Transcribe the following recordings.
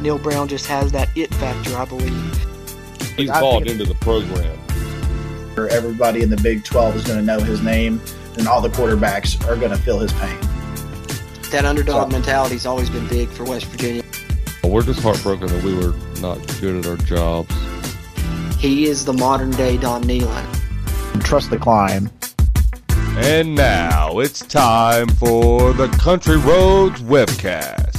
Neal Brown just has that it factor, I believe. He's bought into the program. Everybody in the Big 12 is going to know his name, and all the quarterbacks are going to feel his pain. That underdog so, has always been big for West Virginia. We're just heartbroken that we were not good at our jobs. He is the modern day Don Nehlen. Trust the climb. And now it's time for the Country Roads webcast.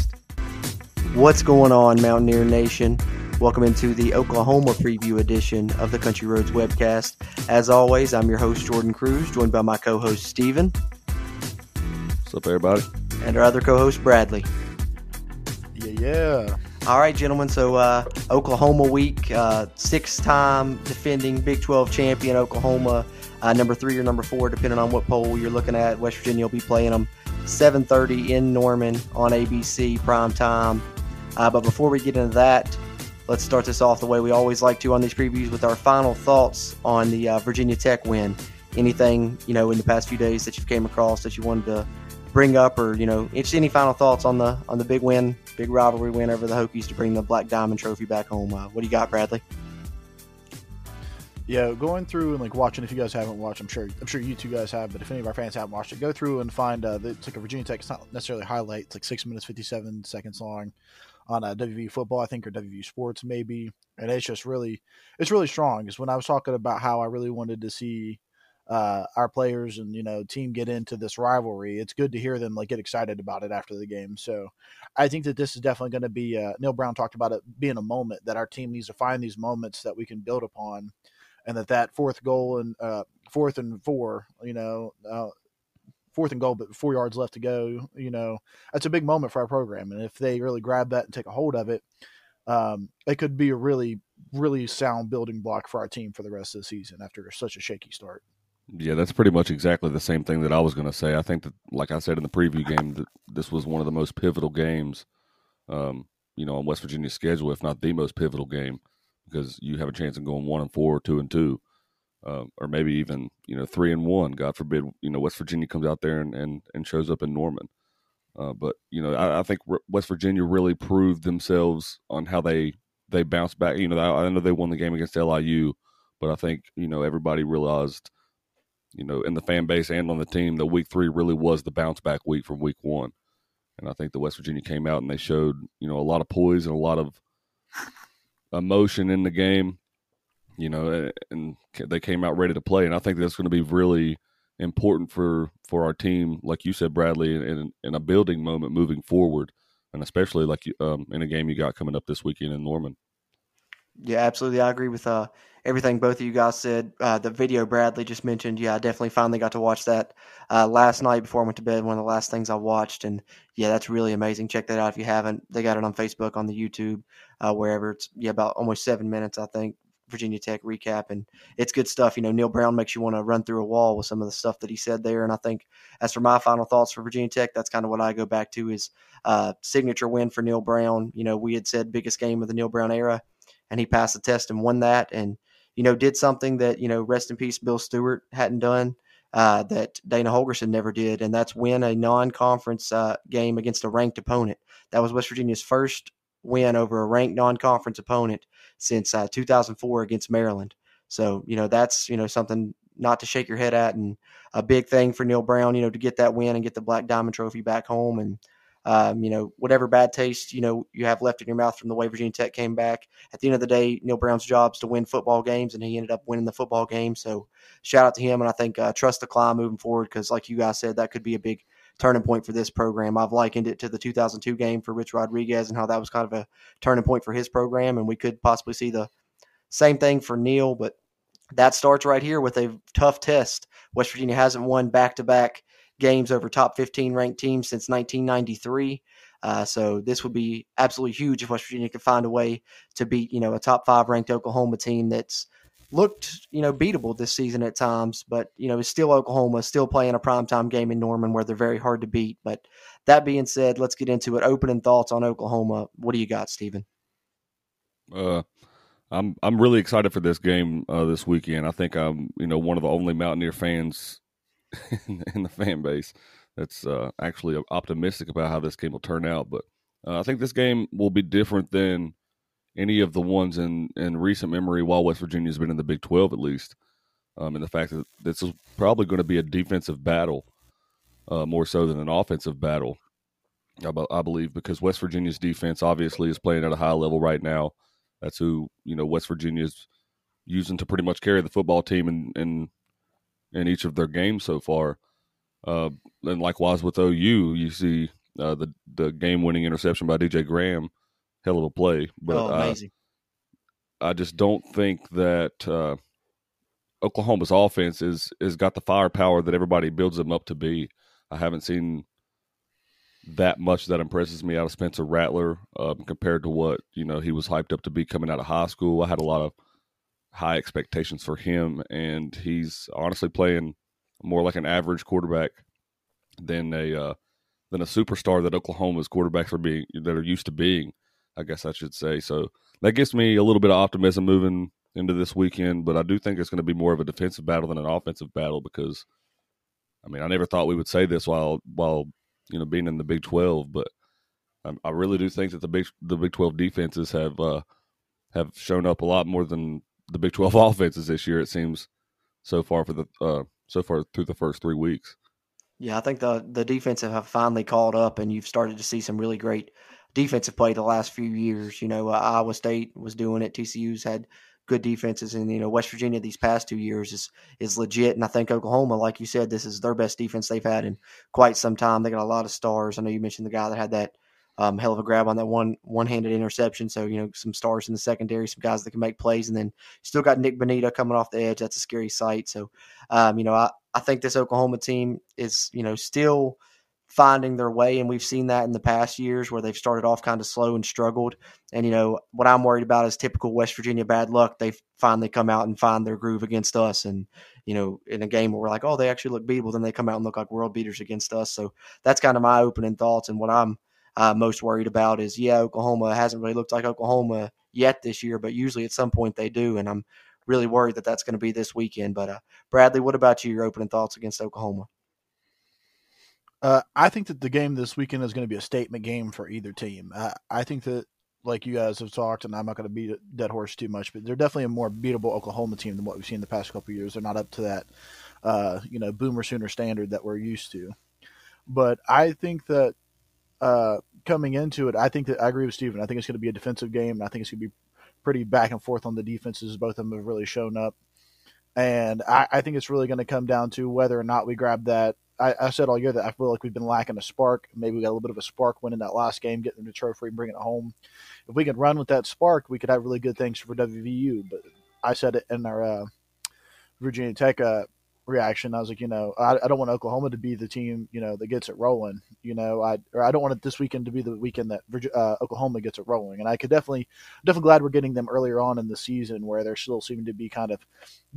What's going on, Mountaineer Nation? Welcome into the Oklahoma preview edition of the Country Roads webcast. As always, I'm your host, Jordan Cruz, joined by my co host, Steven. What's up, everybody? And our other co host, Bradley. Yeah, yeah. All right, gentlemen. So, uh, Oklahoma week, uh, six time defending Big 12 champion Oklahoma uh, number three or number four, depending on what poll you're looking at. West Virginia will be playing them 7:30 in Norman on ABC prime time. Uh, but before we get into that, let's start this off the way we always like to on these previews with our final thoughts on the uh, Virginia Tech win. Anything you know in the past few days that you've came across that you wanted to bring up, or you know, just any final thoughts on the on the big win, big rivalry win over the Hokies to bring the Black Diamond Trophy back home. Uh, what do you got, Bradley? yeah, going through and like watching. If you guys haven't watched, I'm sure I'm sure you two guys have, but if any of our fans haven't watched it, go through and find. Uh, it's like a Virginia Tech. It's not necessarily highlight. It's like six minutes fifty seven seconds long on uh, WVU football, I think, or WVU sports maybe, and it's just really it's really strong. Because when I was talking about how I really wanted to see uh, our players and you know team get into this rivalry, it's good to hear them like get excited about it after the game. So I think that this is definitely going to be. Uh, Neal Brown talked about it being a moment that our team needs to find these moments that we can build upon and that that fourth goal and uh, fourth and four, you know, uh, fourth and goal, but four yards left to go, you know, that's a big moment for our program. And if they really grab that and take a hold of it, um, it could be a really, really sound building block for our team for the rest of the season after such a shaky start. Yeah, that's pretty much exactly the same thing that I was going to say. I think that, like I said in the preview game, that this was one of the most pivotal games, um, you know, on West Virginia's schedule, if not the most pivotal game because you have a chance of going one and four, two and two, uh, or maybe even you know three and one. God forbid, you know West Virginia comes out there and and, and shows up in Norman. Uh, but you know, I, I, think West Virginia really proved themselves on how they they bounced back. You know, I, I know they won the game against LIU, but I think you know everybody realized, you know, in the fan base and on the team, that week three really was the bounce back week from week one. And I think the West Virginia came out and they showed, you know, a lot of poise and a lot of emotion in the game, you know, and they came out ready to play. And I think that's going to be really important for for our team, like you said, Bradley, in, in a building moment moving forward, and especially like um, in a game you got coming up this weekend in Norman. Yeah, absolutely. I agree with uh, everything both of you guys said. Uh, the video Bradley just mentioned, yeah, I definitely finally got to watch that uh, last night before I went to bed. One of the last things I watched, and yeah, that's really amazing. Check that out if you haven't. They got it on Facebook, on the YouTube, uh, wherever. It's yeah, about almost seven minutes, I think. Virginia Tech recap, and it's good stuff. You know, Neal Brown makes you want to run through a wall with some of the stuff that he said there. And I think, as for my final thoughts for Virginia Tech, that's kind of what I go back to is uh, signature win for Neal Brown. You know, we had said biggest game of the Neal Brown era and he passed the test and won that and you know did something that you know rest in peace bill stewart hadn't done uh, that dana Holgorsen never did and that's win a non-conference uh, game against a ranked opponent that was west virginia's first win over a ranked non-conference opponent since uh, 2004 against maryland so you know that's you know something not to shake your head at and a big thing for Neal brown you know to get that win and get the black diamond trophy back home and um, you know, whatever bad taste, you know, you have left in your mouth from the way Virginia Tech came back. At the end of the day, Neal Brown's job is to win football games, and he ended up winning the football game. So shout out to him. And I think uh, trust the climb moving forward because, like you guys said, that could be a big turning point for this program. I've likened it to the 2002 game for Rich Rodriguez and how that was kind of a turning point for his program. And we could possibly see the same thing for Neal, but that starts right here with a tough test. West Virginia hasn't won back to back games over top 15 ranked teams since 1993. Uh, so this would be absolutely huge if West Virginia could find a way to beat, you know, a top five ranked Oklahoma team that's looked, you know, beatable this season at times, but you know, it's still Oklahoma, still playing a primetime game in Norman where they're very hard to beat. But that being said, let's get into it. Opening thoughts on Oklahoma. What do you got, Stephen? Uh, I'm I'm really excited for this game uh, this weekend. I think I'm you know one of the only Mountaineer fans in, in the fan base that's uh, actually optimistic about how this game will turn out. But Uh, I think this game will be different than any of the ones in, in recent memory while West Virginia's been in the Big 12 at least. Um, and the fact that this is probably going to be a defensive battle uh, more so than an offensive battle, I, I, believe, because West Virginia's defense obviously is playing at a high level right now. That's who, you know, West Virginia's using to pretty much carry the football team in, in, in each of their games so far. Uh, and likewise with OU, you see uh, the the game winning interception by DJ Graham, hell of a play. But oh, amazing. I just don't think that uh, Oklahoma's offense is is got the firepower that everybody builds them up to be. I haven't seen that much that impresses me out of Spencer Rattler um, compared to what you know he was hyped up to be coming out of high school. I had a lot of high expectations for him, and he's honestly playing more like an average quarterback than a uh, than a superstar that Oklahoma's quarterbacks are being that are used to being. I guess I should say. So that gives me a little bit of optimism moving into this weekend. But I do think it's going to be more of a defensive battle than an offensive battle because, I mean, I never thought we would say this while while you know being in the Big Twelve, but I, I really do think that the Big the Big Twelve defenses have uh, have shown up a lot more than the Big Twelve offenses this year. It seems so far for the uh, so far through the first three weeks. Yeah, I think the the defensive have finally caught up, and you've started to see some really great defensive play the last few years. You know, uh, Iowa State was doing it. TCU's had good defenses, and you know West Virginia these past two years is is legit. And I think Oklahoma, like you said, this is their best defense they've had in quite some time. They got a lot of stars. I know you mentioned the guy that had that um, hell of a grab on that one one handed interception. So you know some stars in the secondary, some guys that can make plays, and then still got Nick Bonitto coming off the edge. That's a scary sight. So um, you know I I think this Oklahoma team is you know still finding their way. And we've seen that in the past years where they've started off kind of slow and struggled. And, you know, what I'm worried about is typical West Virginia bad luck. They finally come out and find their groove against us. And, you know, in a game where we're like, oh, they actually look beatable, then they come out and look like world beaters against us. So that's kind of my opening thoughts. And what I'm uh, most worried about is, yeah, Oklahoma hasn't really looked like Oklahoma yet this year, but usually at some point they do. And I'm really worried that that's going to be this weekend. But, uh, Bradley, what about you? Your opening thoughts against Oklahoma? Uh, I think that the game this weekend is going to be a statement game for either team. Uh, I think that, like you guys have talked, and I'm not going to beat a dead horse too much, but they're definitely a more beatable Oklahoma team than what we've seen the past couple years. They're not up to that, uh, you know, boomer sooner standard that we're used to. But I think that uh, coming into it, I think that I agree with Steven. I think it's going to be a defensive game, and I think it's going to be pretty back and forth on the defenses. Both of them have really shown up. And I, I think it's really going to come down to whether or not we grab that I, I, said all year that I feel like we've been lacking a spark. Maybe we got a little bit of a spark winning that last game, getting the trophy, and bringing it home. If we could run with that spark, we could have really good things for WVU. But I said it in our uh, Virginia Tech uh, reaction. I was like, you know, I, I, don't want Oklahoma to be the team, you know, that gets it rolling. You know, I or I don't want it this weekend to be the weekend that uh, Oklahoma gets it rolling. And I could definitely, definitely glad we're getting them earlier on in the season where they're still seeming to be kind of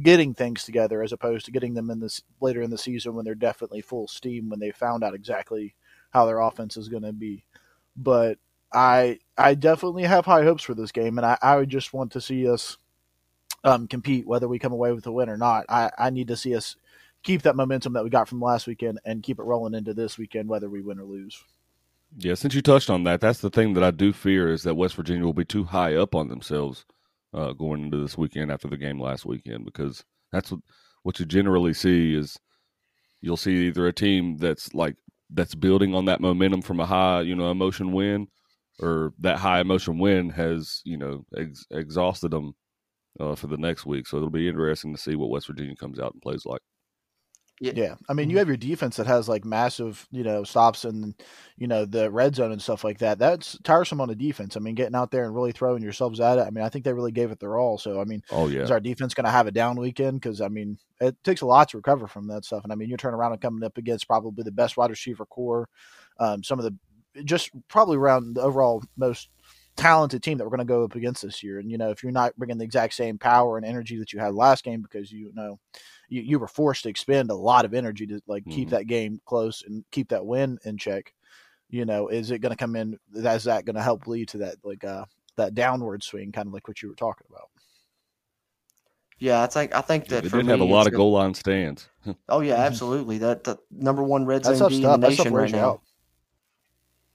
getting things together as opposed to getting them in this later in the season when they're definitely full steam when they found out exactly how their offense is going to be. But I I definitely have high hopes for this game, and I, I would just want to see us um, compete, whether we come away with a win or not. I, I need to see us keep that momentum that we got from last weekend and keep it rolling into this weekend, whether we win or lose. Yeah, since you touched on that, that's the thing that I do fear is that West Virginia will be too high up on themselves uh, going into this weekend after the game last weekend because that's what what you generally see is you'll see either a team that's like that's building on that momentum from a high you know emotion win or that high emotion win has you know ex- exhausted them uh, for the next week. So it'll be interesting to see what West Virginia comes out and plays like. Yeah. yeah. I mean, you mm-hmm. have your defense that has like massive, you know, stops and, you know, the red zone and stuff like that. That's tiresome on the defense. I mean, getting out there and really throwing yourselves at it. I mean, I think they really gave it their all. So, I mean, oh, yeah. is our defense going to have a down weekend? Because, I mean, it takes a lot to recover from that stuff. And, I mean, you're turning around and coming up against probably the best wide receiver core, um, some of the just probably around the overall most talented team that we're going to go up against this year. And, you know, if you're not bringing the exact same power and energy that you had last game because, you know, you, you were forced to expend a lot of energy to like mm-hmm. keep that game close and keep that win in check, you know, is it going to come in? Is that going to help lead to that, like, uh, that downward swing, kind of like what you were talking about? Yeah, I think I think that yeah, they did have a lot of goal line stands. oh yeah, absolutely. That the number one red zone D in the nation right now. Out.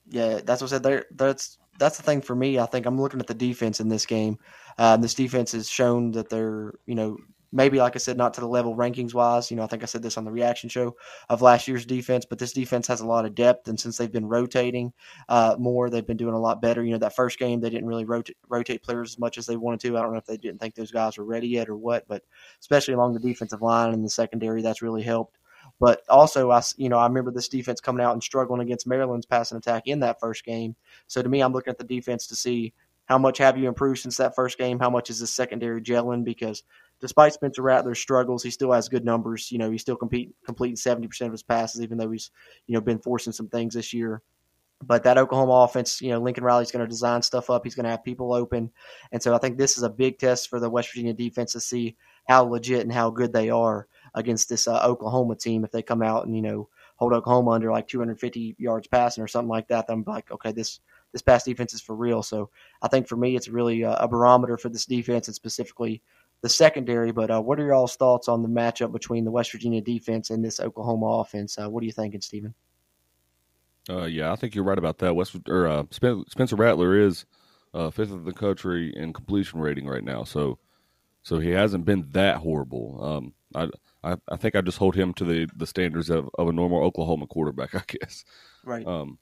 Yeah, that's what I said. There, that's that's the thing for me. I think I'm looking at the defense in this game. Uh, this defense has shown that they're, you know, maybe like I said, not to the level rankings wise. You know, I think I said this on the reaction show of last year's defense, but this defense has a lot of depth, and since they've been rotating uh, more, they've been doing a lot better. You know, that first game they didn't really rotate players as much as they wanted to. I don't know if they didn't think those guys were ready yet or what, but especially along the defensive line and the secondary, that's really helped. But also, I you know I remember this defense coming out and struggling against Maryland's passing attack in that first game. So to me, I'm looking at the defense to see how much have you improved since that first game? How much is the secondary gelling? Because despite Spencer Rattler's struggles, he still has good numbers. You know, he's still compete, completing 70% of his passes, even though he's, you know, been forcing some things this year. But that Oklahoma offense, you know, Lincoln Riley's going to design stuff up. He's going to have people open. And so I think this is a big test for the West Virginia defense to see how legit and how good they are against this uh, Oklahoma team. If they come out and, you know, hold Oklahoma under like 250 yards passing or something like that, I'm like, okay, this this pass defense is for real. So I think for me, it's really a, a barometer for this defense and specifically the secondary. But uh, what are y'all's thoughts on the matchup between the West Virginia defense and this Oklahoma offense? Uh, what are you thinking, Stephen? Uh, yeah, I think you're right about that. West or uh, Spencer Rattler is uh, fifth of the country in completion rating right now, so so he hasn't been that horrible. Um, I, I, I think I just hold him to the the standards of, of a normal Oklahoma quarterback, I guess. Right. Um,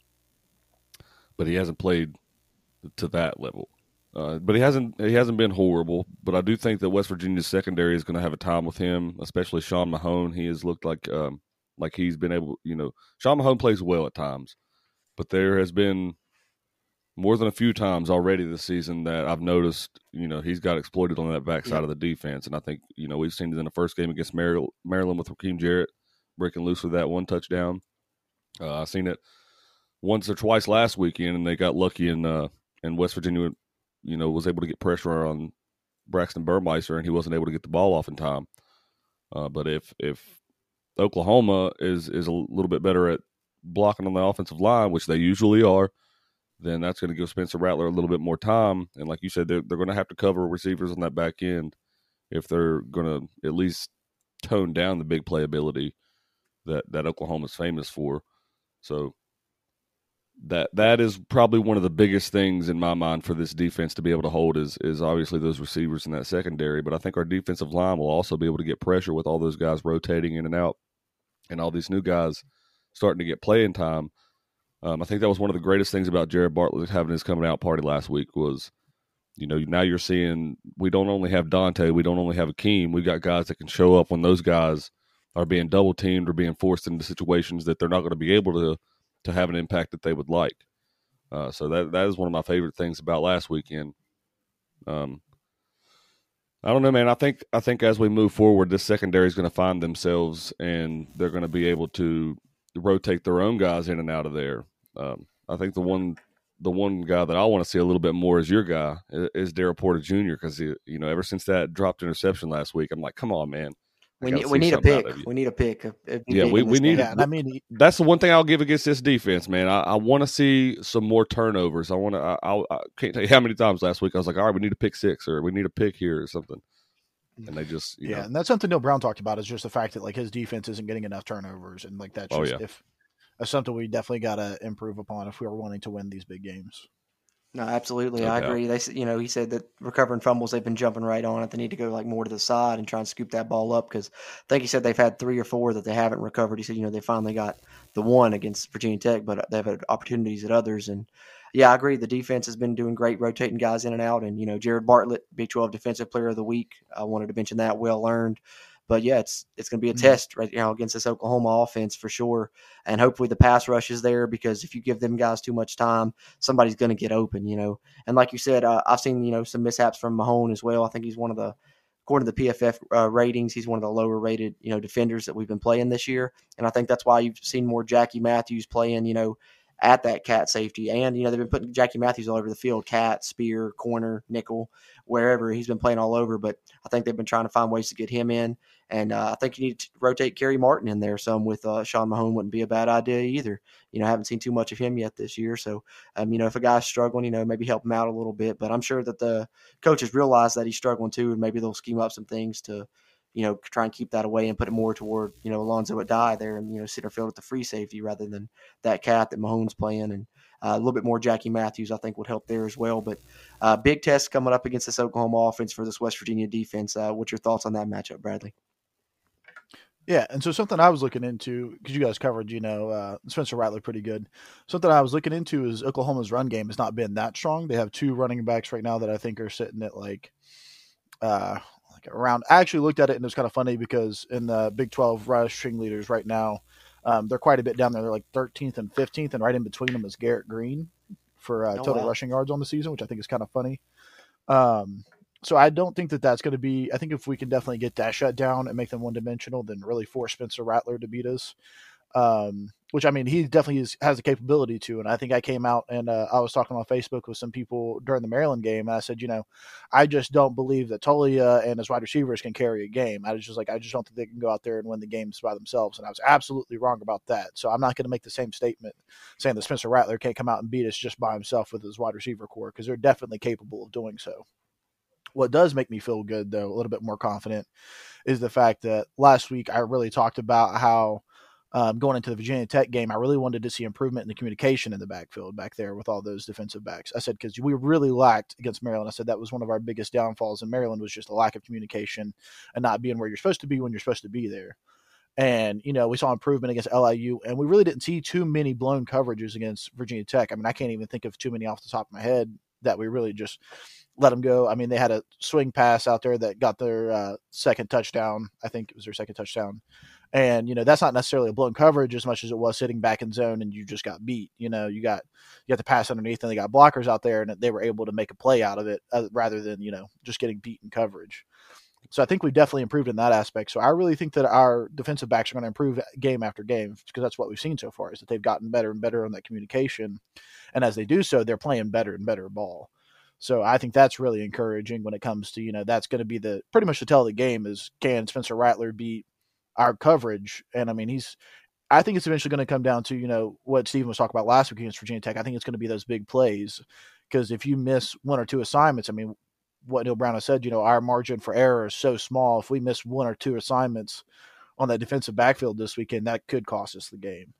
but he hasn't played to that level. Uh, but he hasn't he hasn't been horrible. But I do think that West Virginia's secondary is going to have a time with him, especially Sean Mahone. He has looked like um, like he's been able, you know, Sean Mahone plays well at times, but there has been more than a few times already this season that I've noticed, you know, he's got exploited on that backside yeah. of the defense, and I think you know we've seen it in the first game against Maryland with Rakim Jarrett breaking loose with that one touchdown. Uh, I've seen it once or twice last weekend, and they got lucky in uh, in West Virginia. You know, was able to get pressure on Braxton Burmeister, and he wasn't able to get the ball off in time. Uh, but if if Oklahoma is is a little bit better at blocking on the offensive line, which they usually are, then that's going to give Spencer Rattler a little bit more time. And like you said, they're they're going to have to cover receivers on that back end if they're going to at least tone down the big playability that that Oklahoma's famous for. So that that is probably one of the biggest things in my mind for this defense to be able to hold is is obviously those receivers in that secondary. But I think our defensive line will also be able to get pressure with all those guys rotating in and out, and all these new guys starting to get playing time. Um, I think that was one of the greatest things about Jared Bartlett having his coming out party last week was, you know, now you're seeing we don't only have Dante, we don't only have Akheem, we got guys that can show up when those guys are being double teamed or being forced into situations that they're not going to be able to to have an impact that they would like. Uh, so that that is one of my favorite things about last weekend. Um, I don't know, man. I think I think as we move forward, this secondary is going to find themselves, and they're going to be able to rotate their own guys in and out of there. Um, I think the one the one guy that I want to see a little bit more is your guy is Daryl Porter Jr. because you know ever since that dropped interception last week, I'm like, come on, man, we need, we need a pick. We need a pick. yeah, we, we need. Yeah, I mean, that's the one thing I'll give against this defense, man. I, I want to see some more turnovers. I want to. I, I, I, can't tell you how many times last week I was like, all right, we need a pick six or we need a pick here or something, and they just yeah. Know. And that's something Neal Brown talked about is just the fact that like his defense isn't getting enough turnovers, and like that's oh, just oh, yeah. if that's something we definitely got to improve upon if we were wanting to win these big games. No, absolutely, no I agree. They, you know, he said that recovering fumbles, they've been jumping right on it. They need to go like more to the side and try and scoop that ball up because I think he said they've had three or four that they haven't recovered. He said, you know, they finally got the one against Virginia Tech, but they've had opportunities at others. And yeah, I agree. The defense has been doing great, rotating guys in and out. And you know, Jared Bartlett, Big Twelve Defensive Player of the Week. I wanted to mention that. Well earned. But yeah, it's it's going to be a mm-hmm. test right you now against this Oklahoma offense for sure. And hopefully the pass rush is there because if you give them guys too much time, somebody's going to get open, you know. And like you said, uh, I've seen you know some mishaps from Mahone as well. I think he's one of the according to the PFF uh, ratings, he's one of the lower rated, you know, defenders that we've been playing this year. And I think that's why you've seen more Jackie Matthews playing, you know, at that cat safety. And, you know, they've been putting Jackie Matthews all over the field, cat, spear, corner, nickel, wherever. He's been playing all over, but I think they've been trying to find ways to get him in. And uh, I think you need to rotate Kerry Martin in there some with uh, Sean Mahone wouldn't be a bad idea either. You know, I haven't seen too much of him yet this year. So, um, you know, if a guy's struggling, you know, maybe help him out a little bit. But I'm sure that the coaches realize that he's struggling too, and maybe they'll scheme up some things to, you know, try and keep that away and put it more toward, you know, Alonzo Addae there and, you know, center field at the free safety rather than that cat that Mahone's playing. And Uh, a little bit more Jackie Matthews, I think, would help there as well. But uh, big test coming up against this Oklahoma offense for this West Virginia defense. Uh, what's your thoughts on that matchup, Bradley? Yeah, and so something I was looking into because you guys covered, you know, uh, Spencer Rattler pretty good. Something I was looking into is Oklahoma's run game has not been that strong. They have two running backs right now that I think are sitting at like, uh, like around. I actually looked at it and it was kind of funny because in the Big Twelve rushing leaders right now, um, they're quite a bit down there. They're like 13th and 15th, and right in between them is Garrett Green for uh, oh, total wow. rushing yards on the season, which I think is kind of funny. Um, so I don't think that that's going to be. I think if we can definitely get that shut down and make them one dimensional, then really force Spencer Rattler to beat us. Um, which I mean, he definitely is, has the capability to. And I think I came out and uh, I was talking on Facebook with some people during the Maryland game, and I said, you know, I just don't believe that Taulia and his wide receivers can carry a game. I was just like, I just don't think they can go out there and win the games by themselves. And I was absolutely wrong about that. So I'm not going to make the same statement saying that Spencer Rattler can't come out and beat us just by himself with his wide receiver core because they're definitely capable of doing so. What does make me feel good, though, a little bit more confident, is the fact that last week I really talked about how um, going into the Virginia Tech game, I really wanted to see improvement in the communication in the backfield back there with all those defensive backs. I said because we really lacked against Maryland. I said that was one of our biggest downfalls in Maryland was just a lack of communication and not being where you're supposed to be when you're supposed to be there. And you know we saw improvement against LIU, and we really didn't see too many blown coverages against Virginia Tech. I mean, I can't even think of too many off the top of my head that we really just let them go. I mean, they had a swing pass out there that got their uh, second touchdown. I think it was their second touchdown. And you know that's not necessarily a blown coverage as much as it was sitting back in zone and you just got beat. You know you got you got the pass underneath and they got blockers out there and they were able to make a play out of it uh, rather than you know just getting beat in coverage. So I think we've definitely improved in that aspect. So I really think that our defensive backs are going to improve game after game because that's what we've seen so far is that they've gotten better and better on that communication, and as they do so, they're playing better and better ball. So I think that's really encouraging when it comes to you know that's going to be the pretty much the tell of the game is can Spencer Rattler beat our coverage? And I mean he's I think it's eventually going to come down to you know what Stephen was talking about last week against Virginia Tech. I think it's going to be those big plays because if you miss one or two assignments, I mean what Neal Brown has said, you know our margin for error is so small. If we miss one or two assignments on that defensive backfield this weekend, that could cost us the game.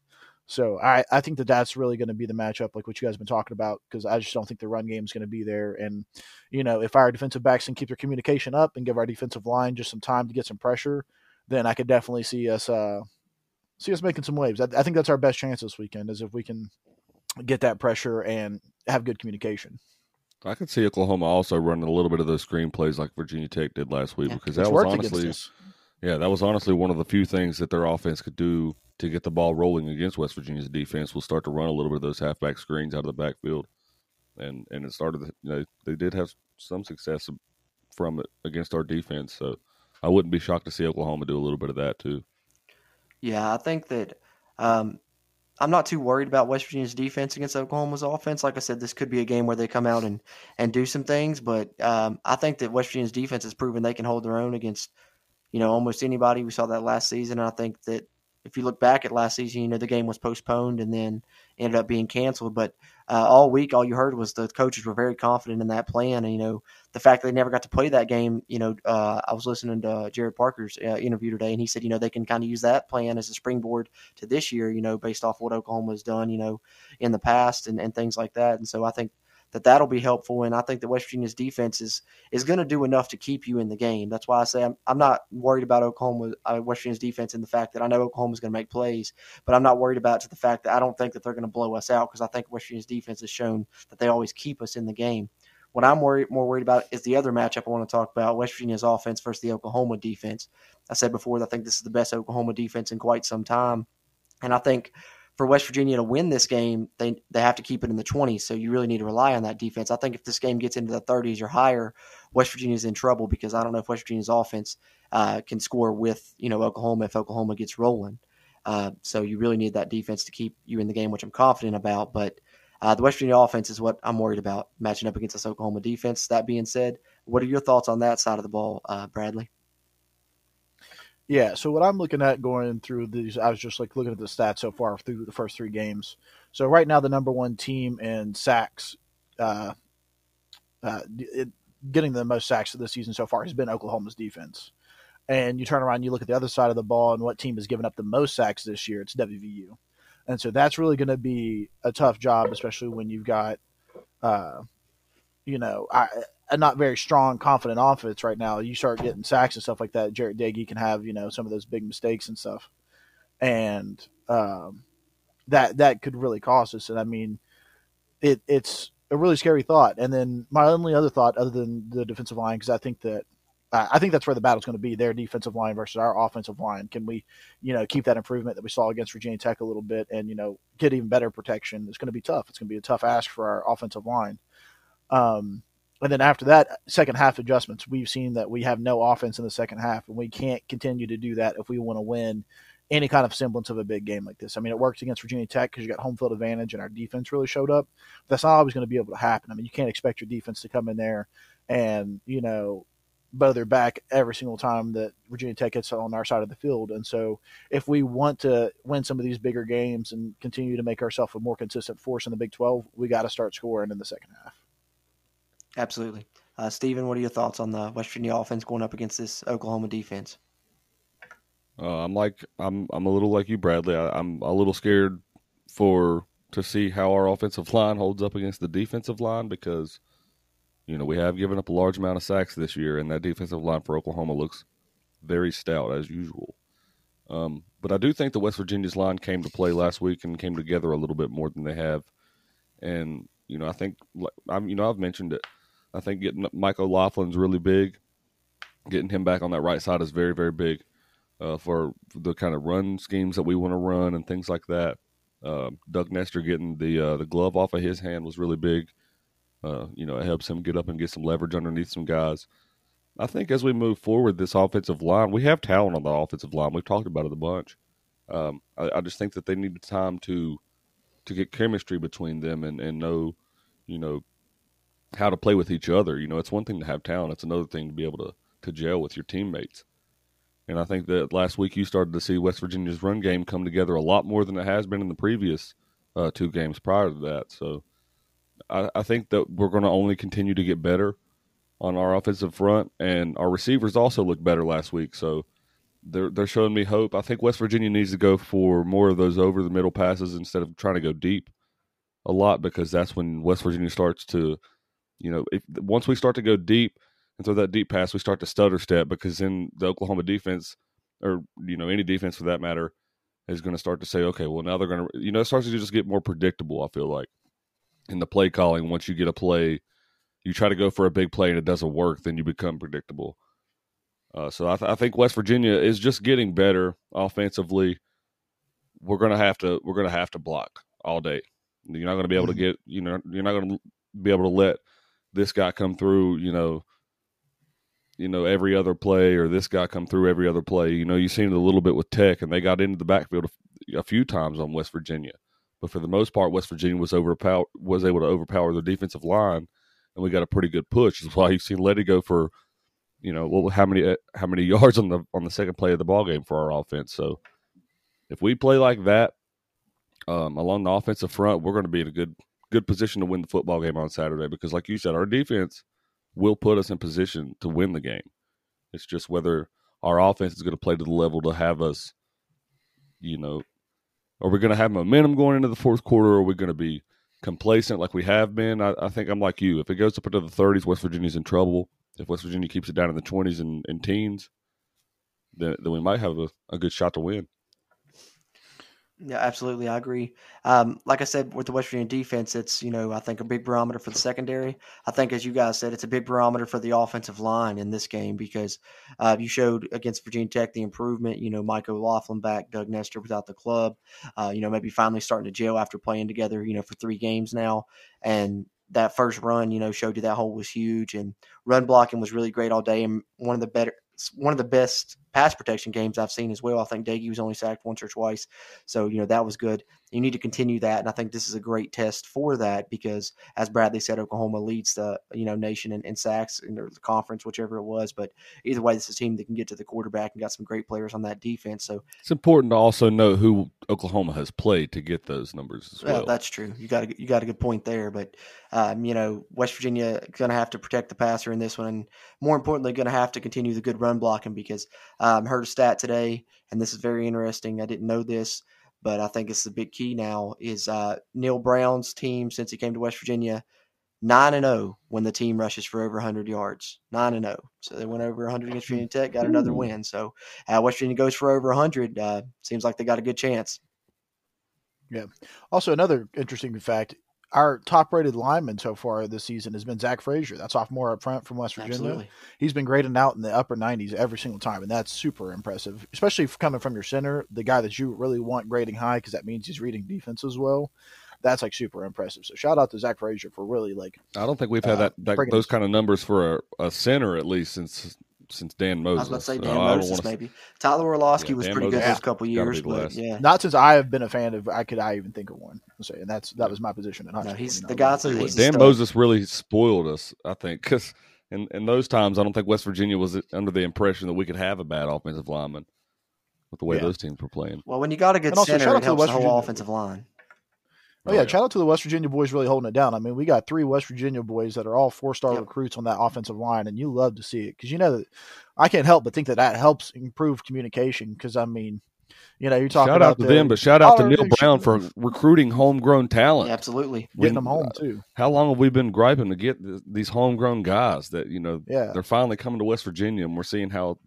So I, I think that that's really going to be the matchup, like what you guys have been talking about, because I just don't think the run game is going to be there. And, you know, if our defensive backs can keep their communication up and give our defensive line just some time to get some pressure, then I could definitely see us uh, see us making some waves. I, I think that's our best chance this weekend is if we can get that pressure and have good communication. I could see Oklahoma also running a little bit of those screen plays like Virginia Tech did last week yeah, because that was honestly, yeah, that was honestly one of the few things that their offense could do to get the ball rolling against West Virginia's defense will start to run a little bit of those halfback screens out of the backfield, and and it started. You know, they did have some success from it against our defense, so I wouldn't be shocked to see Oklahoma do a little bit of that too. Yeah, I think that um, I'm not too worried about West Virginia's defense against Oklahoma's offense. Like I said, this could be a game where they come out and, and do some things, but um, I think that West Virginia's defense has proven they can hold their own against, you know, almost anybody. We saw that last season. And I think that if you look back at last season, you know the game was postponed and then ended up being canceled. But uh, all week, all you heard was the coaches were very confident in that plan. And you know the fact that they never got to play that game. You know, uh, I was listening to Jared Parker's uh, interview today, and he said, you know, they can kind of use that plan as a springboard to this year. You know, based off what Oklahoma has done, you know, in the past and, and things like that. And so I think that that'll be helpful. And I think that West Virginia's defense is is going to do enough to keep you in the game. That's why I say I'm, I'm not worried about Oklahoma uh, West Virginia's defense in the fact that I know Oklahoma's going to make plays, but I'm not worried about to the fact that I don't think that they're going to blow us out because I think West Virginia's defense has shown that they always keep us in the game. What I'm worried, more worried about is the other matchup I want to talk about: West Virginia's offense versus the Oklahoma defense. I said before that I think this is the best Oklahoma defense in quite some time, and I think for West Virginia to win this game, they they have to keep it in the 20s. So you really need to rely on that defense. I think if this game gets into the 30s or higher, West Virginia's in trouble because I don't know if West Virginia's offense uh, can score with you know Oklahoma if Oklahoma gets rolling. Uh, so you really need that defense to keep you in the game, which I'm confident about. But uh, the West Virginia offense is what I'm worried about matching up against this Oklahoma defense. That being said, what are your thoughts on that side of the ball, uh, Bradley? Yeah, so what I'm looking at going through these, I was just like looking at the stats so far through the first three games. So right now, the number one team in sacks, uh, uh, it, getting the most sacks of the season so far has been Oklahoma's defense. And you turn around, and you look at the other side of the ball, and what team has given up the most sacks this year? It's WVU. and so that's really going to be a tough job, especially when you've got, uh, you know, I, a not very strong, confident offense right now. You start getting sacks and stuff like that. Jarret Doege can have you know some of those big mistakes and stuff, and um, that that could really cost us. And I mean, it it's a really scary thought. And then my only other thought, other than the defensive line, because I think that I think that's where the battle's going to be their defensive line versus our offensive line. Can we, you know, keep that improvement that we saw against Virginia Tech a little bit and, you know, get even better protection? It's going to be tough. It's going to be a tough ask for our offensive line. Um, and then after that, second half adjustments, we've seen that we have no offense in the second half, and we can't continue to do that if we want to win any kind of semblance of a big game like this. I mean, it worked against Virginia Tech because you got home field advantage and our defense really showed up. That's not always going to be able to happen. I mean, you can't expect your defense to come in there and, you know, bow their back every single time that Virginia Tech gets on our side of the field. And so if we want to win some of these bigger games and continue to make ourselves a more consistent force in the Big 12, we got to start scoring in the second half. Absolutely. Uh, Stephen, what are your thoughts on the West Virginia offense going up against this Oklahoma defense? Uh, I'm like I'm I'm a little like you, Bradley. I, I'm a little scared for to see how our offensive line holds up against the defensive line because you know we have given up a large amount of sacks this year, and that defensive line for Oklahoma looks very stout as usual. Um, but I do think the West Virginia's line came to play last week and came together a little bit more than they have, and you know I think I'm you know I've mentioned it. I think getting Mike O'Laughlin's really big. Getting him back on that right side is very very big uh, for the kind of run schemes that we want to run and things like that. Uh, Doug Nester getting the uh, the glove off of his hand was really big. Uh, you know, it helps him get up and get some leverage underneath some guys. I think as we move forward, this offensive line, we have talent on the offensive line. We've talked about it a bunch. Um, I, I, just think that they need the time to to get chemistry between them and, and know, you know, how to play with each other. You know, it's one thing to have talent; it's another thing to be able to to gel with your teammates. And I think that last week you started to see West Virginia's run game come together a lot more than it has been in the previous uh, two games prior to that. So I, I think that we're going to only continue to get better on our offensive front, and our receivers also looked better last week. So they're they're showing me hope. I think West Virginia needs to go for more of those over the middle passes instead of trying to go deep a lot because that's when West Virginia starts to, you know, if once we start to go deep and throw that deep pass, we start to stutter step because then the Oklahoma defense, or you know any defense for that matter, is going to start to say, okay, well now they're going to, you know, it starts to just get more predictable. I feel like in the play calling, once you get a play, you try to go for a big play and it doesn't work, then you become predictable. Uh, so I, th- I think West Virginia is just getting better offensively. We're gonna have to we're gonna have to block all day. You're not gonna be able to mm-hmm. get you know you're not gonna be able to let this guy come through you know you know, every other play or this guy come through every other play. You know, you've seen it a little bit with Tech, and they got into the backfield a, a few times on West Virginia. But for the most part, West Virginia was overpower was able to overpower their defensive line, and we got a pretty good push. That's why you've seen Leddie go for, you know, well, how many how many yards on the on the second play of the ball game for our offense. So if we play like that um, along the offensive front, we're going to be in a good good position to win the football game on Saturday because, like you said, our defense – will put us in position to win the game. It's just whether our offense is going to play to the level to have us, you know, are we going to have momentum going into the fourth quarter or are we going to be complacent like we have been? I, I, think I'm like you. If it goes up into the 30s, West Virginia's in trouble. If West Virginia keeps it down in the 20s and, and teens, then, then we might have a, a good shot to win. Yeah, absolutely. I agree. Um, like I said, with the West Virginia defense, it's, you know, I think a big barometer for the secondary. I think, as you guys said, it's a big barometer for the offensive line in this game because uh, you showed against Virginia Tech the improvement, you know, Mike O'Laughlin back, Doug Nester without the club, uh, you know, maybe finally starting to gel after playing together, you know, for three games now. And that first run, you know, showed you that hole was huge and run blocking was really great all day. And one of the better, one of the best pass protection games I've seen as well. I think Doege was only sacked once or twice, so you know that was good. You need to continue that, and I think this is a great test for that because, as Bradley said, Oklahoma leads the you know nation in, in sacks in the conference, whichever it was. But either way, this is a team that can get to the quarterback and got some great players on that defense. So it's important to also know who Oklahoma has played to get those numbers as well. well that's true. You got a, you got a good point there, but um, you know West Virginia going to have to protect the passer in this one, and more importantly, going to have to continue the good run blocking because um, heard a stat today, and this is very interesting. I didn't know this but I think it's the big key now is uh, Neal Brown's team since he came to West Virginia nine and zero when the team rushes for over 100 yards. Nine and zero, so they went over 100 against Virginia Tech, got another win. So uh, West Virginia goes for over 100. Uh, seems like they got a good chance. Yeah. Also, another interesting fact: our top-rated lineman so far this season has been Zach Frazier. That sophomore up front from West Virginia. Absolutely. He's been grading out in the upper 90s every single time, and that's super impressive, especially coming from your center, the guy that you really want grading high because that means he's reading defense as well. That's like super impressive. So shout out to Zach Frazier for really like I don't think we've had Uh, that, that those kind of numbers for a, a center at least since since Dan Mozes. I was about to say Uh, Dan I don't Mozes wanna- maybe. Tyler Orlosky Yeah, was Dan pretty good Mozes those couple years, but yeah. not since I have been a fan of I could I even think of one. I'll and that's that was my position in high No, school. he's you know, the guy but- to- Tell you what, he's Dan stud. Mozes really spoiled us, I think, because in, in those times, I don't think West Virginia was under the impression that we could have a bad offensive lineman with the way Yeah. those teams were playing. Well, when you got a good And center, shout out it to the helps the whole Virginia- offensive line. Oh yeah, shout out to the West Virginia boys really holding it down. I mean, we got three West Virginia boys that are all four star Yep. recruits on that offensive line, and you love to see it because you know that I can't help but think that that helps improve communication. Because I mean, you know, you're talking Shout about out to the- them, but shout out to Neal Brown for recruiting homegrown talent. Yeah, absolutely. getting When- them home too. How long have we been griping to get th- these homegrown guys that you know Yeah, they're finally coming to West Virginia, and we're seeing how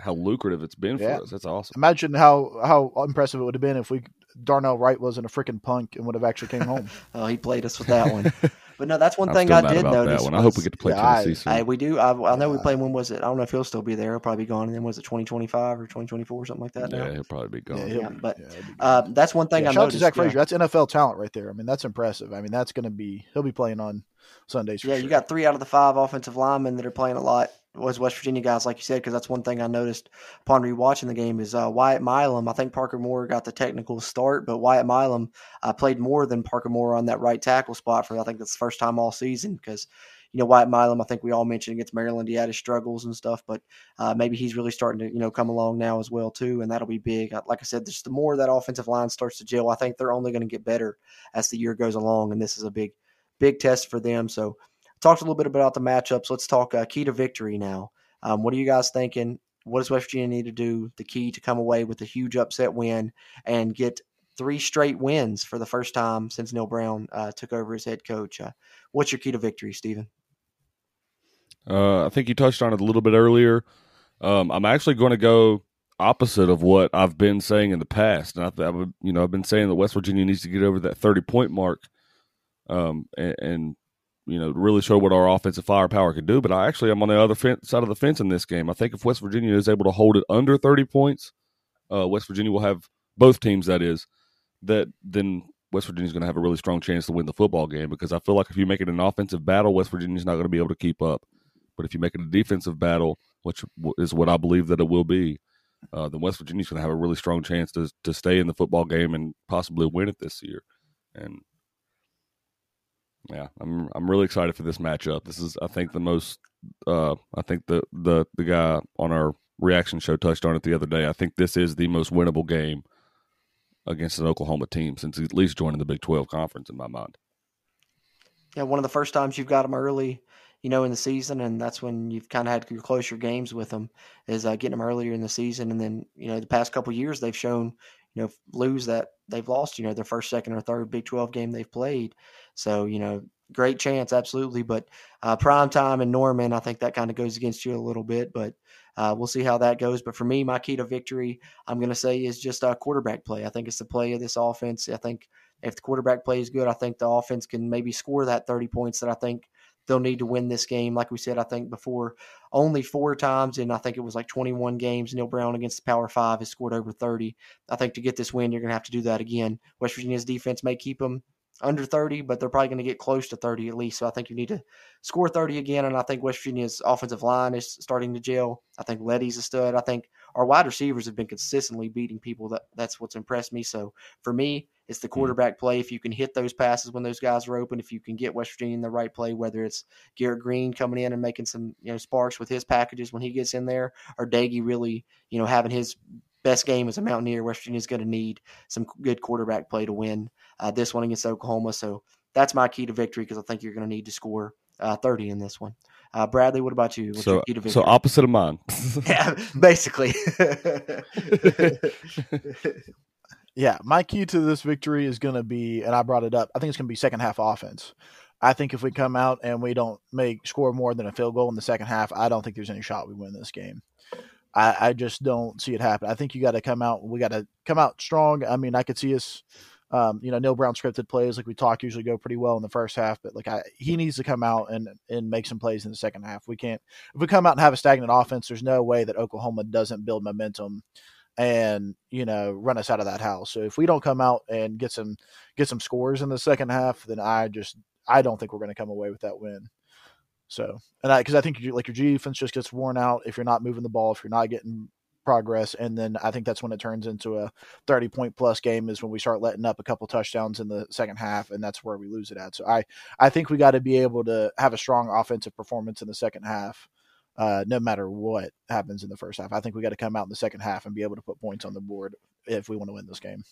how lucrative it's been Yeah. for us. That's awesome. imagine how how impressive it would have been if we Darnell Wright wasn't a freaking punk and would have actually came home. Oh, he played us with that one. But no, that's one I'm thing still I mad did about notice. that one. I hope we get to play Yeah, I- Tennessee soon. Hey, we do. I, I know we Yeah. played. When was it? I don't know if he'll still be there. He'll probably be gone. And then was it 2025 or 2024 or something like that? yeah, now? he'll probably be gone. Yeah, Yeah, be- but, yeah, be. Uh, that's one thing Yeah, I shout out to noticed. Zach yeah. Frazier. That's NFL talent right there. I mean, that's impressive. I mean, that's going to be he'll be playing on Sundays. For Yeah, sure. you got three out of the five offensive linemen that are playing a lot. Was West Virginia guys, like you said, because that's one thing I noticed upon rewatching the game is uh, Wyatt Milum. I think Parker Moore got the technical start, but Wyatt Milum uh, played more than Parker Moore on that right tackle spot for I think that's the first time all season because you know Wyatt Milum. I think we all mentioned against Maryland he had his struggles and stuff, but uh, maybe he's really starting to you know come along now as well too, and that'll be big. Like I said, just the more that offensive line starts to gel, I think they're only going to get better as the year goes along, and this is a big big test for them. So talked a little bit about the matchups. Let's talk uh, key to victory now. Um, what are you guys thinking? What does West Virginia need to do? The key to come away with a huge upset win and get three straight wins for the first time since Neal Brown uh, took over as head coach. Uh, what's your key to victory, Stephen? Uh, I think you touched on it a little bit earlier. Um, I'm actually going to go opposite of what I've been saying in the past, and I, I would, you know, I've been saying that West Virginia needs to get over that 30 point mark, um, and, and you know, really show what our offensive firepower can do. But I actually am on the other fen- side of the fence in this game. I think if West Virginia is able to hold it under 30 points, uh, West Virginia will have both teams. That is, that then West Virginia's going to have a really strong chance to win the football game because I feel like if you make it an offensive battle, West Virginia's not going to be able to keep up. But if you make it a defensive battle, which is what I believe that it will be, uh, then West Virginia's going to have a really strong chance to to stay in the football game and possibly win it this year. And yeah, I'm I'm really excited for this matchup. This is I think the most uh, I think the the the guy on our reaction show touched on it the other day. I think this is the most winnable game against an Oklahoma team since at least joining the Big 12 conference in my mind. Yeah, one of the first times you've got them early, you know, in the season, and that's when you've kind of had your closer games with them, is uh, getting them earlier in the season, and then you know the past couple years they've shown, you know, lose that they've lost, you know, their first, second, or third Big Twelve game they've played, so you know, great chance, absolutely, but uh, prime time in Norman, I think that kind of goes against you a little bit, but uh, we'll see how that goes. But for me, my key to victory, I'm going to say, is just uh, quarterback play. I think it's the play of this offense. I think if the quarterback play is good, I think the offense can maybe score that 30 points that I think they'll need to win this game. Like we said, I think before only four times, and I think it was like 21 games, Neal Brown against the Power Five has scored over 30. I think to get this win, you're going to have to do that again. West Virginia's defense may keep them under 30, but they're probably going to get close to 30 at least. So I think you need to score 30 again. And I think West Virginia's offensive line is starting to gel. I think Leddie's a stud. I think our wide receivers have been consistently beating people. That That's what's impressed me. So for me, it's the quarterback play. If you can hit those passes when those guys are open, if you can get West Virginia in the right play, whether it's Garrett Green coming in and making some you know sparks with his packages when he gets in there, or Doege really you know having his best game as a Mountaineer, West Virginia is going to need some good quarterback play to win uh, this one against Oklahoma. So that's my key to victory because I think you're going to need to score uh, 30 in this one. Uh, Bradley, what about you? What's so, your key to so opposite of mine. yeah, basically. Yeah, my key to this victory is going to be, and I brought it up. I think it's going to be second half offense. I think if we come out and we don't make score more than a field goal in the second half, I don't think there's any shot we win this game. I, I just don't see it happen. I think you got to come out. We got to come out strong. I mean, I could see us. Um, you know, Neal Brown scripted plays like we talk usually go pretty well in the first half, but like I, he needs to come out and and make some plays in the second half. We can't if we come out and have a stagnant offense. There's no way that Oklahoma doesn't build momentum and you know run us out of that house. So if we don't come out and get some get some scores in the second half, then I just I don't think we're going to come away with that win. So and I because I think you, like your defense just gets worn out if you're not moving the ball, if you're not getting progress, and then I think that's when it turns into a 30 point plus game is when we start letting up a couple touchdowns in the second half, and that's where we lose it at. So I I think we got to be able to have a strong offensive performance in the second half uh, no matter what happens in the first half. I think we got to come out in the second half and be able to put points on the board if we want to win this game.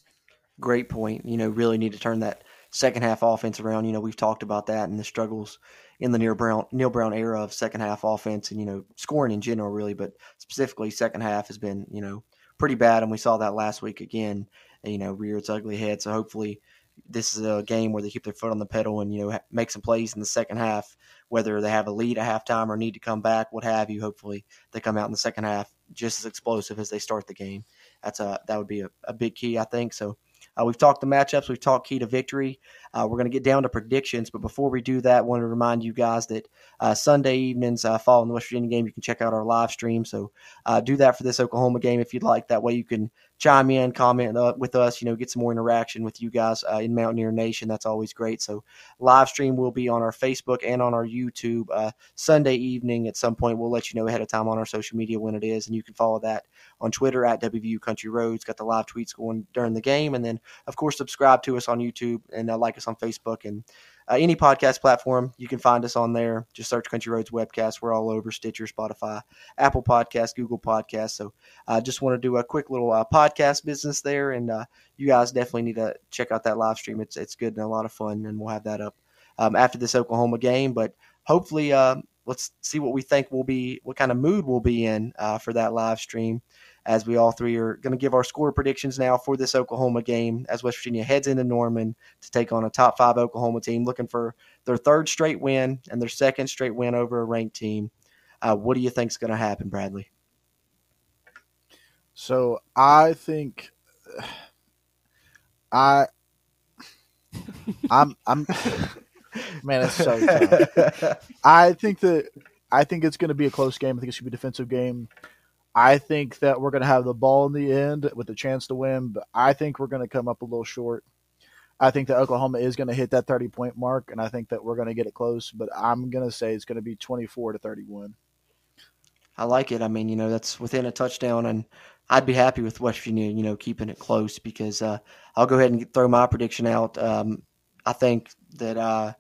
Great point. You know, really need to turn that second half offense around. You know, we've talked about that and the struggles in the Neal Brown Neal Brown era of second half offense and you know scoring in general, really, but specifically second half has been you know pretty bad, and we saw that last week again. You know, rear its ugly head. So hopefully, this is a game where they keep their foot on the pedal and you know make some plays in the second half whether they have a lead at halftime or need to come back, what have you. Hopefully, they come out in the second half just as explosive as they start the game. That's a that would be a, a big key, I think. So uh, we've talked the matchups, we've talked key to victory. Uh, we're going to get down to predictions, but before we do that, I want to remind you guys that uh, Sunday evenings uh, following the West Virginia game, you can check out our live stream. So uh, do that for this Oklahoma game if you'd like. That way, you can chime in, comment uh, with us, you know, get some more interaction with you guys uh, in Mountaineer Nation. That's always great. So, live stream will be on our Facebook and on our YouTube Sunday evening at some point. We'll let you know ahead of time on our social media when it is, and you can follow that on Twitter at WVU Country Roads. Got the live tweets going during the game, and then of course subscribe to us on YouTube and uh, like us on Facebook and uh, any podcast platform. You can find us on there. Just search Country Roads Webcast. We're all over Stitcher, Spotify, Apple Podcast, Google Podcast. So I uh, just want to do a quick little uh, podcast business there, and uh, you guys definitely need to check out that live stream. It's it's good and a lot of fun, and we'll have that up um, after this Oklahoma game. But hopefully, uh, let's see what we think will be, what kind of mood we'll be in uh, for that live stream as we all three are going to give our score predictions now for this Oklahoma game as West Virginia heads into Norman to take on a top five Oklahoma team looking for their third straight win and their second straight win over a ranked team. Uh, what do you think is going to happen, Bradley? So I think I I'm I'm man, it's so tough. I think that I think it's going to be a close game. I think it's going to be a defensive game. I think that we're going to have the ball in the end with a chance to win, but I think we're going to come up a little short. I think that Oklahoma is going to hit that 30 point mark, and I think that we're going to get it close, but I'm going to say it's going to be 24 to 31. I like it. I mean, you know, that's within a touchdown, and I'd be happy with West Virginia, you know, keeping it close because uh, I'll go ahead and throw my prediction out. Um, I think that uh,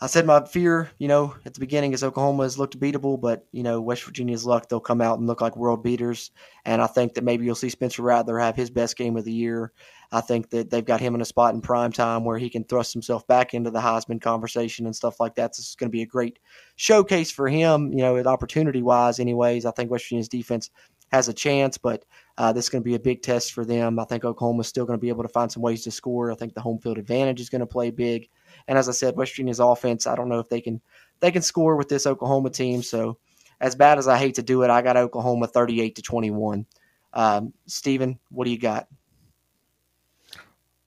I said my fear, you know, at the beginning is Oklahoma has looked beatable, but you know West Virginia's luck they'll come out and look like world beaters, and I think that maybe you'll see Spencer Rattler have his best game of the year. I think that they've got him in a spot in prime time where he can thrust himself back into the Heisman conversation and stuff like that. This is going to be a great showcase for him, you know, opportunity wise. Anyways, I think West Virginia's defense has a chance, but uh, this is going to be a big test for them. I think Oklahoma's still going to be able to find some ways to score. I think the home field advantage is going to play big. And as I said, West Virginia's offense, I don't know if they can they can score with this Oklahoma team. So as bad as I hate to do it, I got Oklahoma 38 to 21. Um, Steven, what do you got?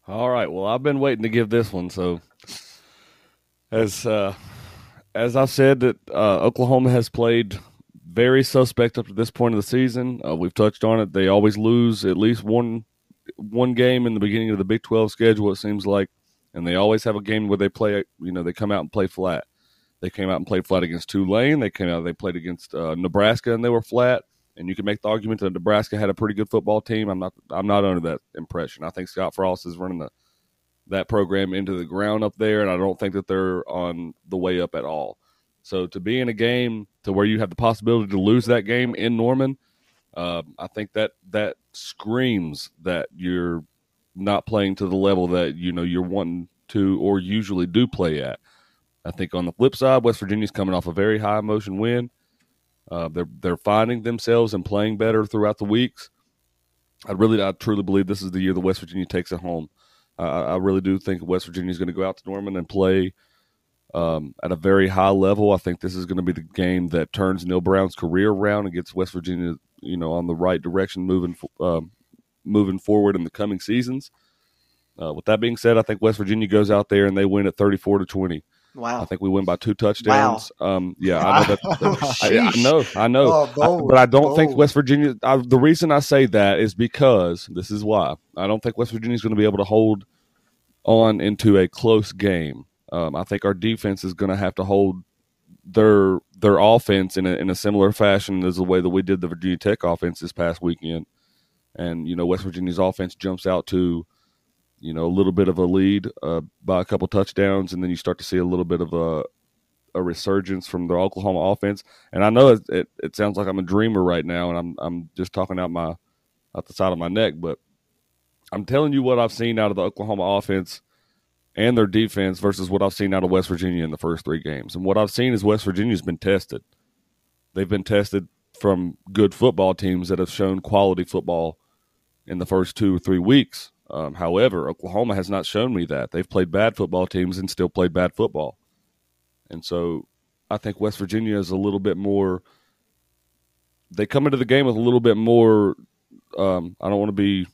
All right. Well, I've been waiting to give this one. So as uh, as I've said, that uh, Oklahoma has played very suspect up to this point of the season. Uh, we've touched on it. They always lose at least one one game in the beginning of the Big 12 schedule. It seems like and they always have a game where they play. You know, they come out and play flat. They came out and played flat against Tulane. They came out. They played against uh, Nebraska, and they were flat. And you can make the argument that Nebraska had a pretty good football team. I'm not. I'm not under that impression. I think Scott Frost is running the that program into the ground up there, and I don't think that they're on the way up at all. So to be in a game to where you have the possibility to lose that game in Norman, uh, I think that that screams that you're not playing to the level that you know you're wanting to or usually do play at. I think on the flip side, West Virginia's coming off a very high emotion win. Uh, they're they're finding themselves and playing better throughout the weeks. I really, I truly believe this is the year that West Virginia takes it home. Uh, I really do think West Virginia is going to go out to Norman and play um, at a very high level. I think this is going to be the game that turns Neal Brown's career around and gets West Virginia, you know, on the right direction moving uh, moving forward in the coming seasons. Uh, with that being said, I think West Virginia goes out there and they win at thirty-four to twenty. Wow! I think we win by two touchdowns. Wow. Um, yeah, I know that. I, I, know, I know, Oh, I- but I don't think. West Virginia. I, the reason I say that is because this is why I don't think West Virginia is going to be able to hold on into a close game. Um, I think our defense is going to have to hold their their offense in a, in a similar fashion as the way that we did the Virginia Tech offense this past weekend. And you know, West Virginia's offense jumps out to you know a little bit of a lead uh, by a couple touchdowns, and then you start to see a little bit of a a resurgence from the Oklahoma offense. And I know it, it, it sounds like I'm a dreamer right now, and I'm I'm just talking out my out the side of my neck, but I'm telling you what I've seen out of the Oklahoma offense and their defense versus what I've seen out of West Virginia in the first three games. And what I've seen is West Virginia's been tested. They've been tested from good football teams that have shown quality football in the first two or three weeks. Um, however, Oklahoma has not shown me that. They've played bad football teams and still played bad football. And so I think West Virginia is a little bit more. They come into the game with a little bit more. Um, I don't want to be.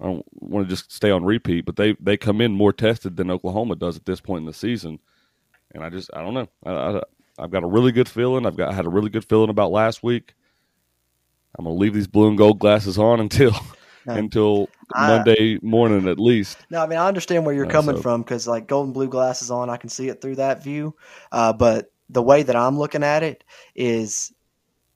I don't want to just stay on repeat, but they they come in more tested than Oklahoma does at this point in the season, and I just I don't know. I, I, I've got a really good feeling. I've got I had a really good feeling about last week. I'm gonna leave these blue and gold glasses on until No. until I- Monday morning at least. No, I mean I understand where you're Uh, coming so- from because like golden blue glasses on, I can see it through that view. Uh, but the way that I'm looking at it is,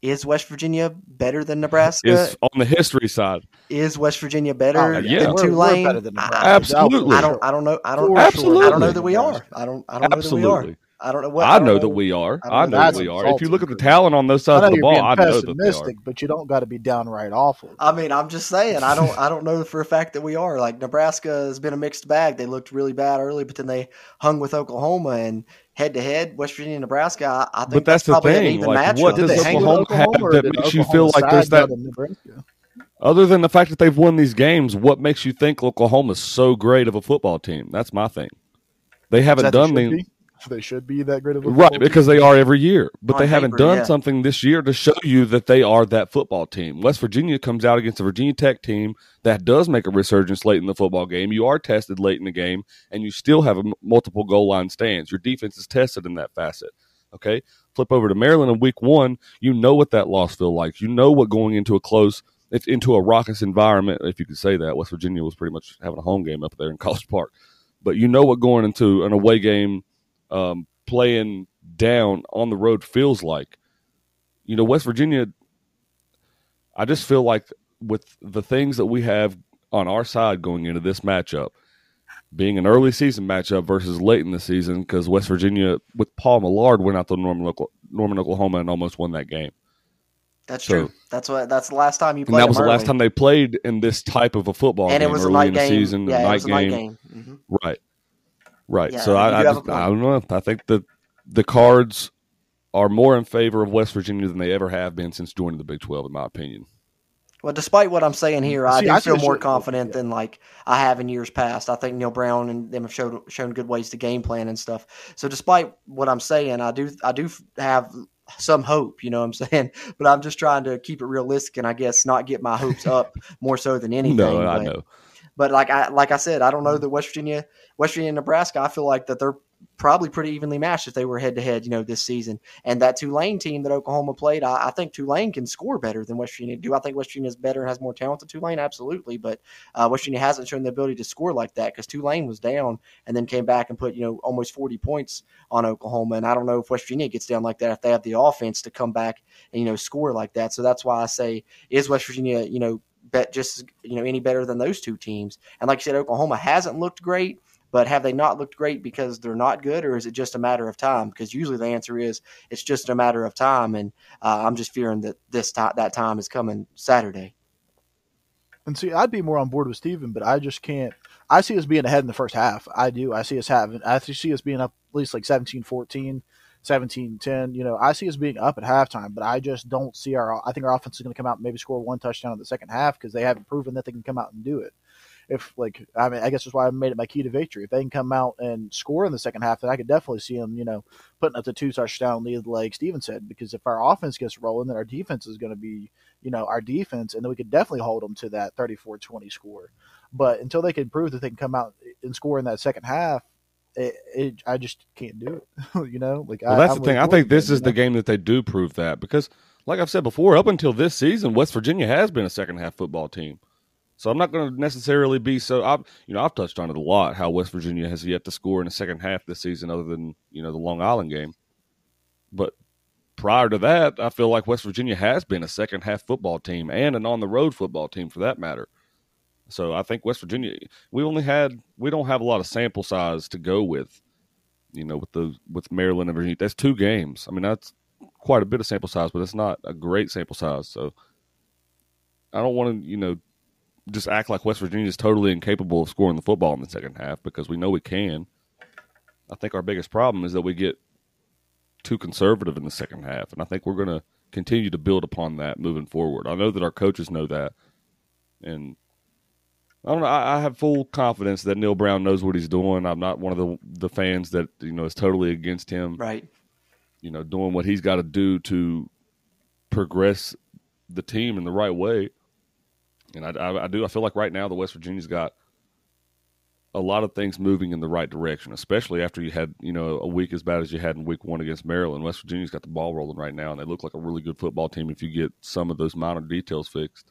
is West Virginia better than Nebraska? Is on the history side. Is West Virginia better Oh, yeah. than We're- we're better than I- Absolutely. I don't. I don't know. I don't. For Absolutely. I don't know that we are. I don't. I don't know that we are. Absolutely. I don't know what. I don't know that we are. I don't I know know that we are. If you look at the talent on those sides of the ball, I know that they are. pessimistic, but you don't got to be downright awful. I mean, I'm just saying. I don't. I don't know for a fact that we are. Like Nebraska has been a mixed bag. They looked really bad early, but then they hung with Oklahoma and head to head, West Virginia, Nebraska. I, I think But that's the probably thing, even like, what does they hang with Oklahoma have that did makes you feel like there's that- Other than the fact that they've won these games, what makes you think Oklahoma's so great of a football team? That's my thing. They haven't done should the be? They should be that great of a right football team? because they are every year, but On they haven't done yeah. something this year to show you that they are that football team. West Virginia comes out against a Virginia Tech team that does make a resurgence late in the football game. You are tested late in the game, and you still have a m- multiple goal line stands. Your defense is tested in that facet. Okay, flip over to Maryland in Week One. You know what that loss feel like. You know what going into a close, if into a raucous environment, if you could say that. West Virginia was pretty much having a home game up there in College Park, but you know what going into an away game, um, playing down on the road feels like. You know, West Virginia. I just feel like with the things that we have on our side going into this matchup, being an early season matchup versus late in the season, because West Virginia with Paul Millard went out to Norman, Oklahoma, Norman, Oklahoma, and almost won that game. That's So- true. That's what. That's the last time you And played. that was the last time they played in this type of a football and game it was a early night in the game. season, yeah, a it night was a night game. game. Mhm. Right. Right. Yeah, so I, I, just, I, don't know. I think that the cards are more in favor of West Virginia than they ever have been since joining the Big 12, in my opinion. Well, despite what I'm saying here, I See, do I feel more confident yeah. than like I have in years past. I think Neal Brown and them have showed shown good ways to game plan and stuff. So, despite what I'm saying, I do I do have some hope. You know what I'm saying? But I'm just trying to keep it realistic and I guess not get my hopes up more so than anything. no, I know. But like I like I said, I don't know that West Virginia, West Virginia, and Nebraska. I feel like that they're probably pretty evenly matched if they were head to head, you know, this season. And that Tulane team that Oklahoma played, I, I think Tulane can score better than West Virginia. Do I think West Virginia is better and has more talent than Tulane? Absolutely. But uh, West Virginia hasn't shown the ability to score like that because Tulane was down and then came back and put you know almost forty points on Oklahoma. And I don't know if West Virginia gets down like that if they have the offense to come back and you know score like that. So that's why I say is West Virginia you know bet just you know any better than those two teams. And like you said, Oklahoma hasn't looked great, but have they not looked great because they're not good, or is it just a matter of time? Because usually the answer is it's just a matter of time, and uh, I'm just fearing that this time that time is coming Saturday. And see, I'd be more on board with Steven, but I just can't. I see us being ahead in the first half. I do. I see us having. I see us being up at least like 17 14 17-10. You know, I see us being up at halftime, but I just don't see our. I think our offense is going to come out and maybe score one touchdown in the second half because they haven't proven that they can come out and do it. If like, I mean, I guess that's why I made it my key to victory. If they can come out and score in the second half, then I could definitely see them, you know, putting up the two touchdown lead, like Steven said. Because if our offense gets rolling, then our defense is going to be, you know, our defense, and then we could definitely hold them to that 34-20 score. But until they can prove that they can come out and score in that second half, it, it, I just can't do it. you know, like well, I, that's I'm the thing. I think this is you the know? game that they do prove that because, like I've said before, up until this season, West Virginia has been a second half football team. So I'm not going to necessarily be so. I've you know I've touched on it a lot how West Virginia has yet to score in the second half this season, other than you know the Long Island game. But prior to that, I feel like West Virginia has been a second half football team and an on the road football team for that matter. So I think West Virginia, we only had we don't have a lot of sample size to go with, you know, with the with Maryland and Virginia. That's two games. I mean, that's quite a bit of sample size, but it's not a great sample size. So I don't want to, you know, just act like West Virginia is totally incapable of scoring the football in the second half because we know we can. I think our biggest problem is that we get too conservative in the second half, and I think we're going to continue to build upon that moving forward. I know that our coaches know that, and I don't know. I, I have full confidence that Neal Brown knows what he's doing. I'm not one of the the fans that you know is totally against him. Right. You know, doing what he's got to do to progress the team in the right way. And I, I, I do. I feel like right now the West Virginia's got a lot of things moving in the right direction, especially after you had you know a week as bad as you had in Week One against Maryland. West Virginia's got the ball rolling right now, and they look like a really good football team if you get some of those minor details fixed.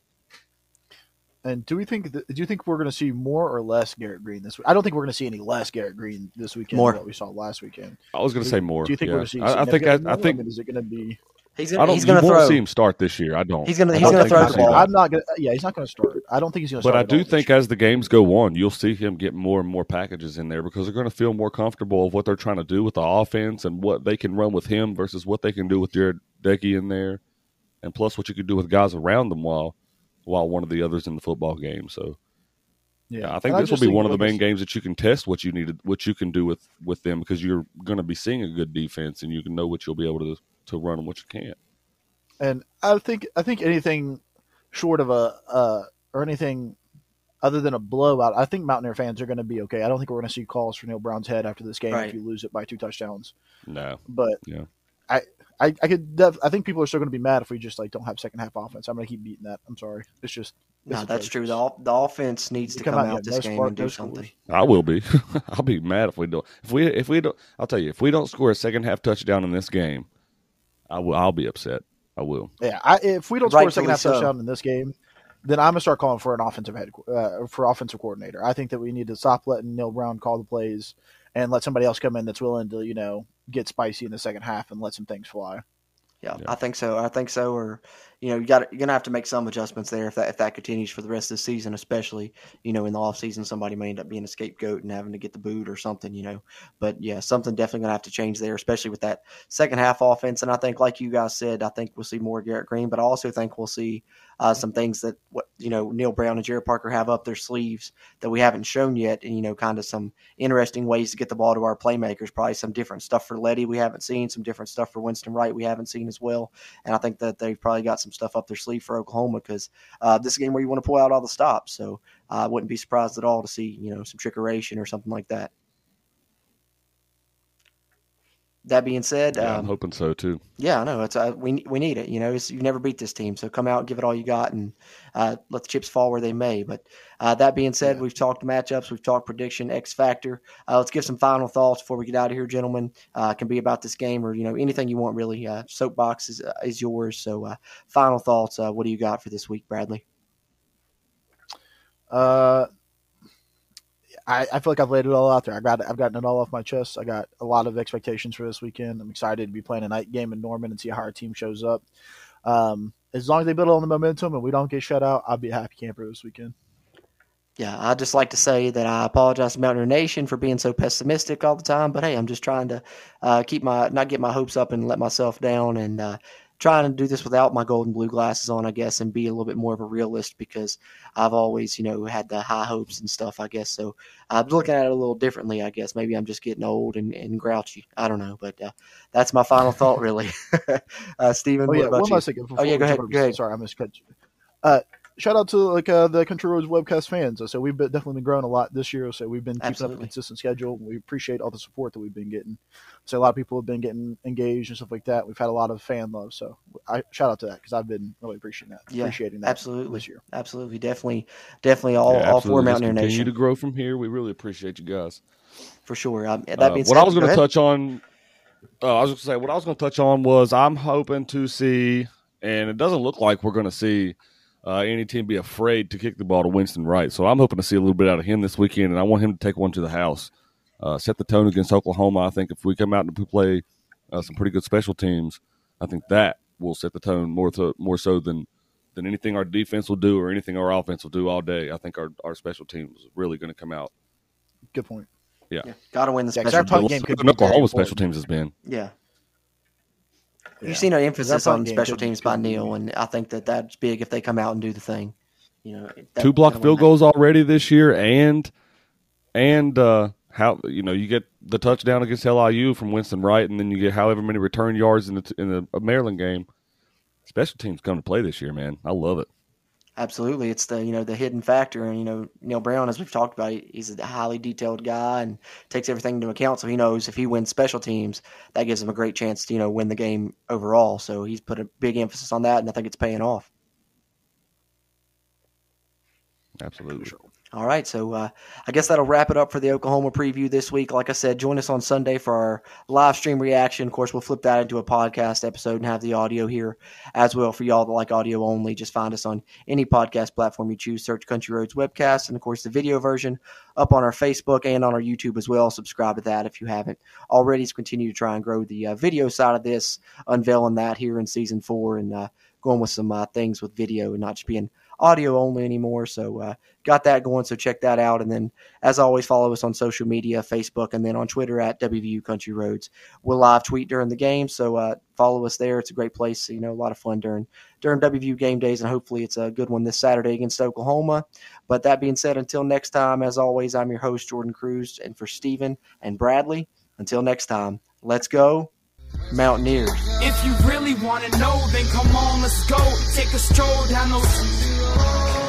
And do we think? That, do you think we're going to see more or less Garrett Greene this week? I don't think we're going to see any less Garrett Greene this weekend More. than what we saw last weekend. I was going to say more. Do you think yeah. we're going to see? I, I think. I, I more? think. mean, is it going to be? He's gonna don't. he's you gonna won't throw. see him start this year. I don't. He's gonna- he's gonna throw the ball. I'm not going. to Yeah, he's not going to start. I don't think he's going to start. But. I do think as the games go on, you'll see him get more and more packages in there because they're going to feel more comfortable of what they're trying to do with the offense and what they can run with him versus what they can do with Jared Decky in there, and plus what you could do with guys around them while while one of the others in the football game. So year. yeah, I think And this will be one of the main games that you can test what you needed, what you can do with with them because you're going to be seeing a good defense and you can know what you'll be able to to run and what you can't. And I think I think anything short of a uh, or anything other than a blowout, I think Mountaineer fans are going to be okay. I don't think we're going to see calls for Neal Brown's head after this game Right. if you lose it by two touchdowns. No, But Yeah. I, I I could def- I think people are still going to be mad if we just like don't have second half offense. I'm going to keep beating that. I'm sorry. It's just No, it's that's true. The, off- the offense needs to Come come, out, out, this no game spark, and do no something. scores. I will be. I'll be mad if we don't. If we if we don't, I'll tell you. If we don't score a second half touchdown in this game, I will. I'll be upset. I will. Yeah, I, if we don't score a second half so. touchdown in this game, then I'm gonna start calling for an offensive head uh, for offensive coordinator. I think that we need to stop letting Neal Brown call the plays and let somebody else come in that's willing to you know get spicy in the second half and let some things fly. Yeah, Yeah. I think so. I think so. Or you know, you got you're gonna have to make some adjustments there if that if that continues for the rest of the season, especially you know in the off season, somebody may end up being a scapegoat and having to get the boot or something. You know, but yeah, something definitely gonna have to change there, especially with that second half offense. And I think, like you guys said, I think we'll see more Garrett Greene, but I also think we'll see uh, some things that what you know Neal Brown and Gerad Parker have up their sleeves that we haven't shown yet, and you know, kind of some interesting ways to get the ball to our playmakers. Probably some different stuff for Leddie we haven't seen, some different stuff for Winston Wright we haven't seen as well. And I think that they've probably got some stuff up their sleeve for Oklahoma because uh, this is a game where you want to pull out all the stops. So I wouldn't be surprised at all to see you know some trickeration or something like that. That being said, Yeah, I'm um, hoping so too. yeah, I know it's uh, we we need it. You know, it's, you've never beat this team, so come out, give it all you got, and uh, let the chips fall where they may. But uh, that being said, Yeah. we've talked matchups, we've talked prediction, X factor. Uh, let's give some final thoughts before we get out of here, gentlemen. Uh, can be about this game or you know anything you want really. Uh, soapbox is uh, is yours. So uh, final thoughts. Uh, what do you got for this week, Bradley? Uh, I, I feel like I've laid it all out there. I got I've gotten it all off my chest. I got a lot of expectations for this weekend. I'm excited to be playing a night game in Norman and see how our team shows up. Um, as long as they build on the momentum and we don't get shut out, I'll be a happy camper this weekend. Yeah, I'd just like to say that I apologize to Mountaineer Nation for being so pessimistic all the time. But hey, I'm just trying to uh, keep my not get my hopes up and let myself down, and uh, trying to do this without my gold and blue glasses on, I guess, and be a little bit more of a realist because I've always, you know, had the high hopes and stuff, I guess. So I'm looking at it a little differently, I guess. Maybe I'm just getting old and, and grouchy. I don't know, but uh, that's my final thought, really. uh, Steven, oh, yeah, one last thing. Oh, yeah, go ahead. Go ahead. Sorry, I missed cut you. Uh, shout out to like uh, the Country Roads webcast fans. So we've been, definitely been growing a lot this year. So we've been keeping Absolutely. up a consistent schedule. We appreciate all the support that we've been getting. So a lot of people have been getting engaged and stuff like that. We've had a lot of fan love. So I shout out to that because I've been really appreciating that. Yeah, appreciating that. Absolutely this year. Absolutely, definitely, definitely all, yeah, all four Mountaineer continue Nation. to grow from here. We really appreciate you guys for sure. Um, that uh, what I was going to touch on. Uh, I was going to say what I was going to touch on was I'm hoping to see, and it doesn't look like we're going to see uh, any team be afraid to kick the ball to Winston Wright. So I'm hoping to see a little bit out of him this weekend, and I want him to take one to the house, uh, set the tone against Oklahoma. I think if we come out and we play uh, some pretty good special teams, I think that will set the tone more to, more so than than anything our defense will do or anything our offense will do all day. I think our, our special teams is really going to come out. Good point. Yeah, yeah. got to win the yeah, special teams. Game could Oklahoma special teams has been. Yeah, yeah. You've seen an emphasis on special teams by Neal, and I think that that's big if they come out and do the thing. You know, two block field goals already this year, and and uh, how you know you get the touchdown against LIU from Winston Wright, and then you get however many return yards in the in the Maryland game. Special teams come to play this year, man. I love it. Absolutely, it's the you know the hidden factor, and you know Neal Brown, as we've talked about, he's a highly detailed guy and takes everything into account. So he knows if he wins special teams, that gives him a great chance to you know win the game overall. So he's put a big emphasis on that, and I think it's paying off. Absolutely. All right, so uh, I guess that'll wrap it up for the Oklahoma preview this week. Like I said, join us on Sunday for our live stream reaction. Of course, we'll flip that into a podcast episode and have the audio here as well for y'all that like audio only. Just find us on any podcast platform you choose. Search Country Roads Webcast, and of course, the video version up on our Facebook and on our YouTube as well. Subscribe to that if you haven't already. To continue to try and grow the uh, video side of this, unveiling that here in season four and uh, going with some uh, things with video and not just being audio only anymore. So uh, got that going. So check that out. And then, as always, follow us on social media, Facebook, and then on Twitter at WVU Country Roads. We'll live tweet during the game, so uh, follow us there. It's a great place. You know, a lot of fun during during WVU game days, and hopefully it's a good one this Saturday against Oklahoma. But that being said, until next time, as always, I'm your host Jordan Cruz, and for Stephen and Bradley. Until next time, let's go. Mountaineers. If you really want to know, then come on, let's go. Take a stroll down those